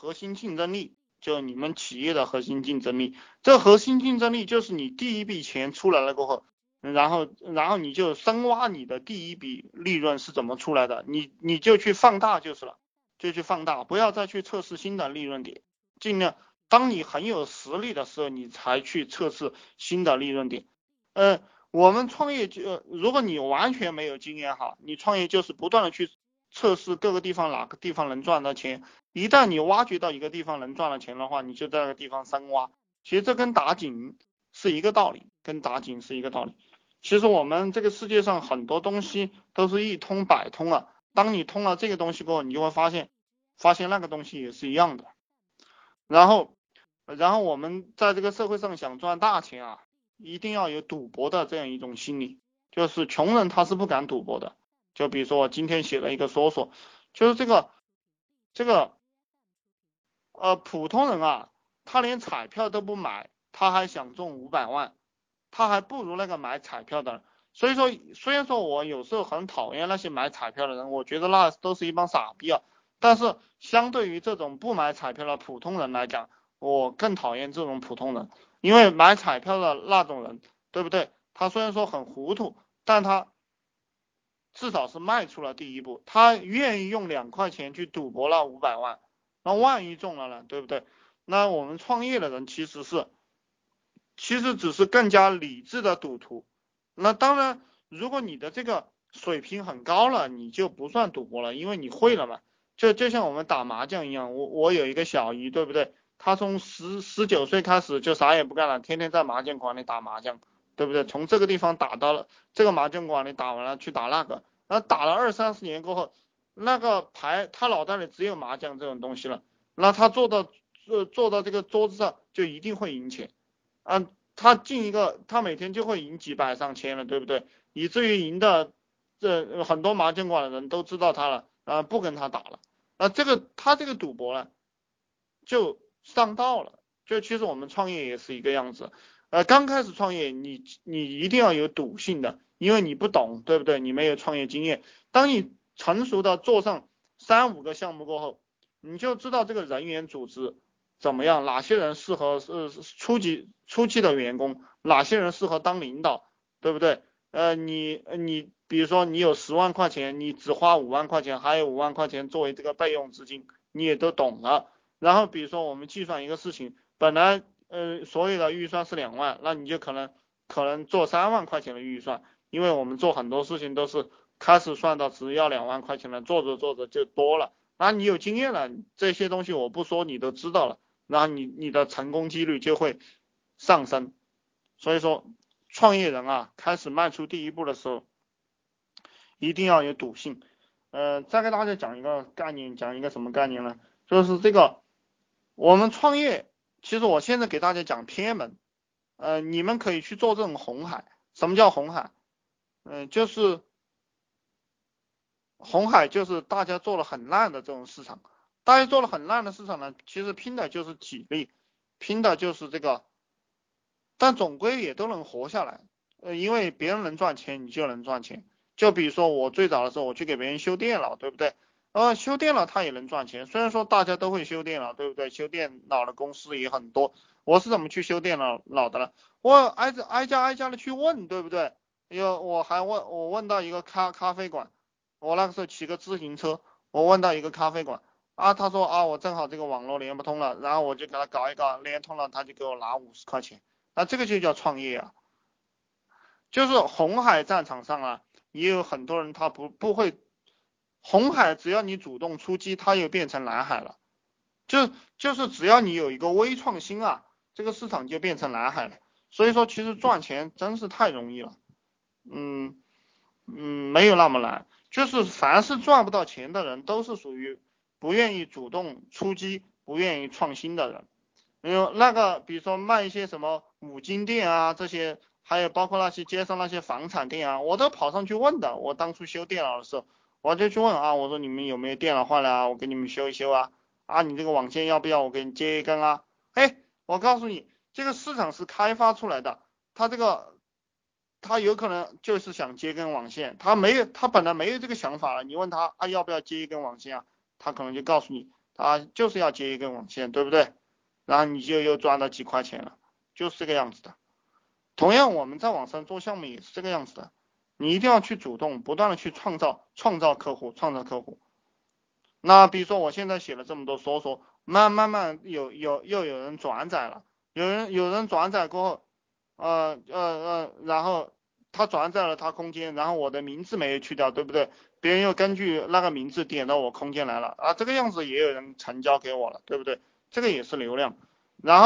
核心竞争力，就你们企业的核心竞争力。这核心竞争力就是你第一笔钱出来了过后，然后然后你就深挖你的第一笔利润是怎么出来的，你你就去放大就是了，就去放大，不要再去测试新的利润点，尽量当你很有实力的时候，你才去测试新的利润点。嗯，我们创业就如果你完全没有经验哈，你创业就是不断的去。测试各个地方哪个地方能赚到钱，一旦你挖掘到一个地方能赚到钱的话，你就在那个地方深挖。其实这跟打井是一个道理，跟打井是一个道理。其实我们这个世界上很多东西都是一通百通啊。当你通了这个东西过后，你就会发现，发现那个东西也是一样的。然后，然后我们在这个社会上想赚大钱啊，一定要有赌博的这样一种心理，就是穷人他是不敢赌博的。就比如说我今天写了一个说说，就是这个这个呃普通人啊，他连彩票都不买，他还想中五百万，他还不如那个买彩票的。所以说，虽然说我有时候很讨厌那些买彩票的人，我觉得那都是一帮傻逼啊。但是相对于这种不买彩票的普通人来讲，我更讨厌这种普通人，因为买彩票的那种人，对不对？他虽然说很糊涂，但他。至少是迈出了第一步，他愿意用两块钱去赌博了五百万，那万一中了呢，对不对？那我们创业的人其实是，其实只是更加理智的赌徒。那当然，如果你的这个水平很高了，你就不算赌博了，因为你会了嘛。就就像我们打麻将一样，我我有一个小姨，对不对？她从十十九岁开始就啥也不干了，天天在麻将馆里打麻将。对不对？从这个地方打到了这个麻将馆里打完了，去打那个，然后打了二三十年过后，那个牌他脑袋里只有麻将这种东西了，那他坐到坐坐到这个桌子上就一定会赢钱，啊，他进一个他每天就会赢几百上千了，对不对？以至于赢的这很多麻将馆的人都知道他了，啊，不跟他打了，啊，这个他这个赌博呢就上道了，就其实我们创业也是一个样子。呃，刚开始创业，你你一定要有赌性的，因为你不懂，对不对？你没有创业经验。当你成熟的做上三五个项目过后，你就知道这个人员组织怎么样，哪些人适合是初级初期的员工，哪些人适合当领导，对不对？呃，你你比如说你有十万块钱，你只花五万块钱，还有五万块钱作为这个备用资金，你也都懂了。然后比如说我们计算一个事情，本来。呃，所有的预算是两万，那你就可能可能做三万块钱的预算，因为我们做很多事情都是开始算到只要两万块钱的，做着做着就多了。那你有经验了，这些东西我不说你都知道了，然后你你的成功几率就会上升。所以说，创业人啊，开始迈出第一步的时候，一定要有赌性。呃，再给大家讲一个概念，讲一个什么概念呢？就是这个我们创业。其实我现在给大家讲偏门，呃，你们可以去做这种红海。什么叫红海？嗯，就是红海就是大家做了很烂的这种市场，大家做了很烂的市场呢，其实拼的就是体力，拼的就是这个，但总归也都能活下来。呃，因为别人能赚钱，你就能赚钱。就比如说我最早的时候，我去给别人修电脑，对不对？呃，修电脑他也能赚钱，虽然说大家都会修电脑，对不对？修电脑的公司也很多。我是怎么去修电脑脑的呢？我挨着挨家挨家的去问，对不对？有我还问，我问到一个咖咖啡馆，我那个时候骑个自行车，我问到一个咖啡馆，啊，他说啊，我正好这个网络连不通了，然后我就给他搞一搞，连通了，他就给我拿五十块钱，那这个就叫创业啊。就是红海战场上啊，也有很多人他不不会。红海只要你主动出击，它又变成蓝海了。就就是只要你有一个微创新啊，这个市场就变成蓝海了。所以说，其实赚钱真是太容易了。嗯嗯，没有那么难。就是凡是赚不到钱的人，都是属于不愿意主动出击、不愿意创新的人。有那个，比如说卖一些什么五金店啊，这些，还有包括那些街上那些房产店啊，我都跑上去问的。我当初修电脑的时候。我就去问啊，我说你们有没有电脑坏了啊？我给你们修一修啊。啊，你这个网线要不要我给你接一根啊？哎，我告诉你，这个市场是开发出来的，他这个他有可能就是想接根网线，他没有，他本来没有这个想法了。你问他啊要不要接一根网线啊？他可能就告诉你，他就是要接一根网线，对不对？然后你就又赚了几块钱了，就是这个样子的。同样，我们在网上做项目也是这个样子的，你一定要去主动，不断的去创造，创造客户，创造客户。那比如说我现在写了这么多说说，慢慢慢有有又有人转载了，有人有人转载过后，呃呃呃，然后他转载了他空间，然后我的名字没有去掉，对不对？别人又根据那个名字点到我空间来了啊，这个样子也有人成交给我了，对不对？这个也是流量，然后。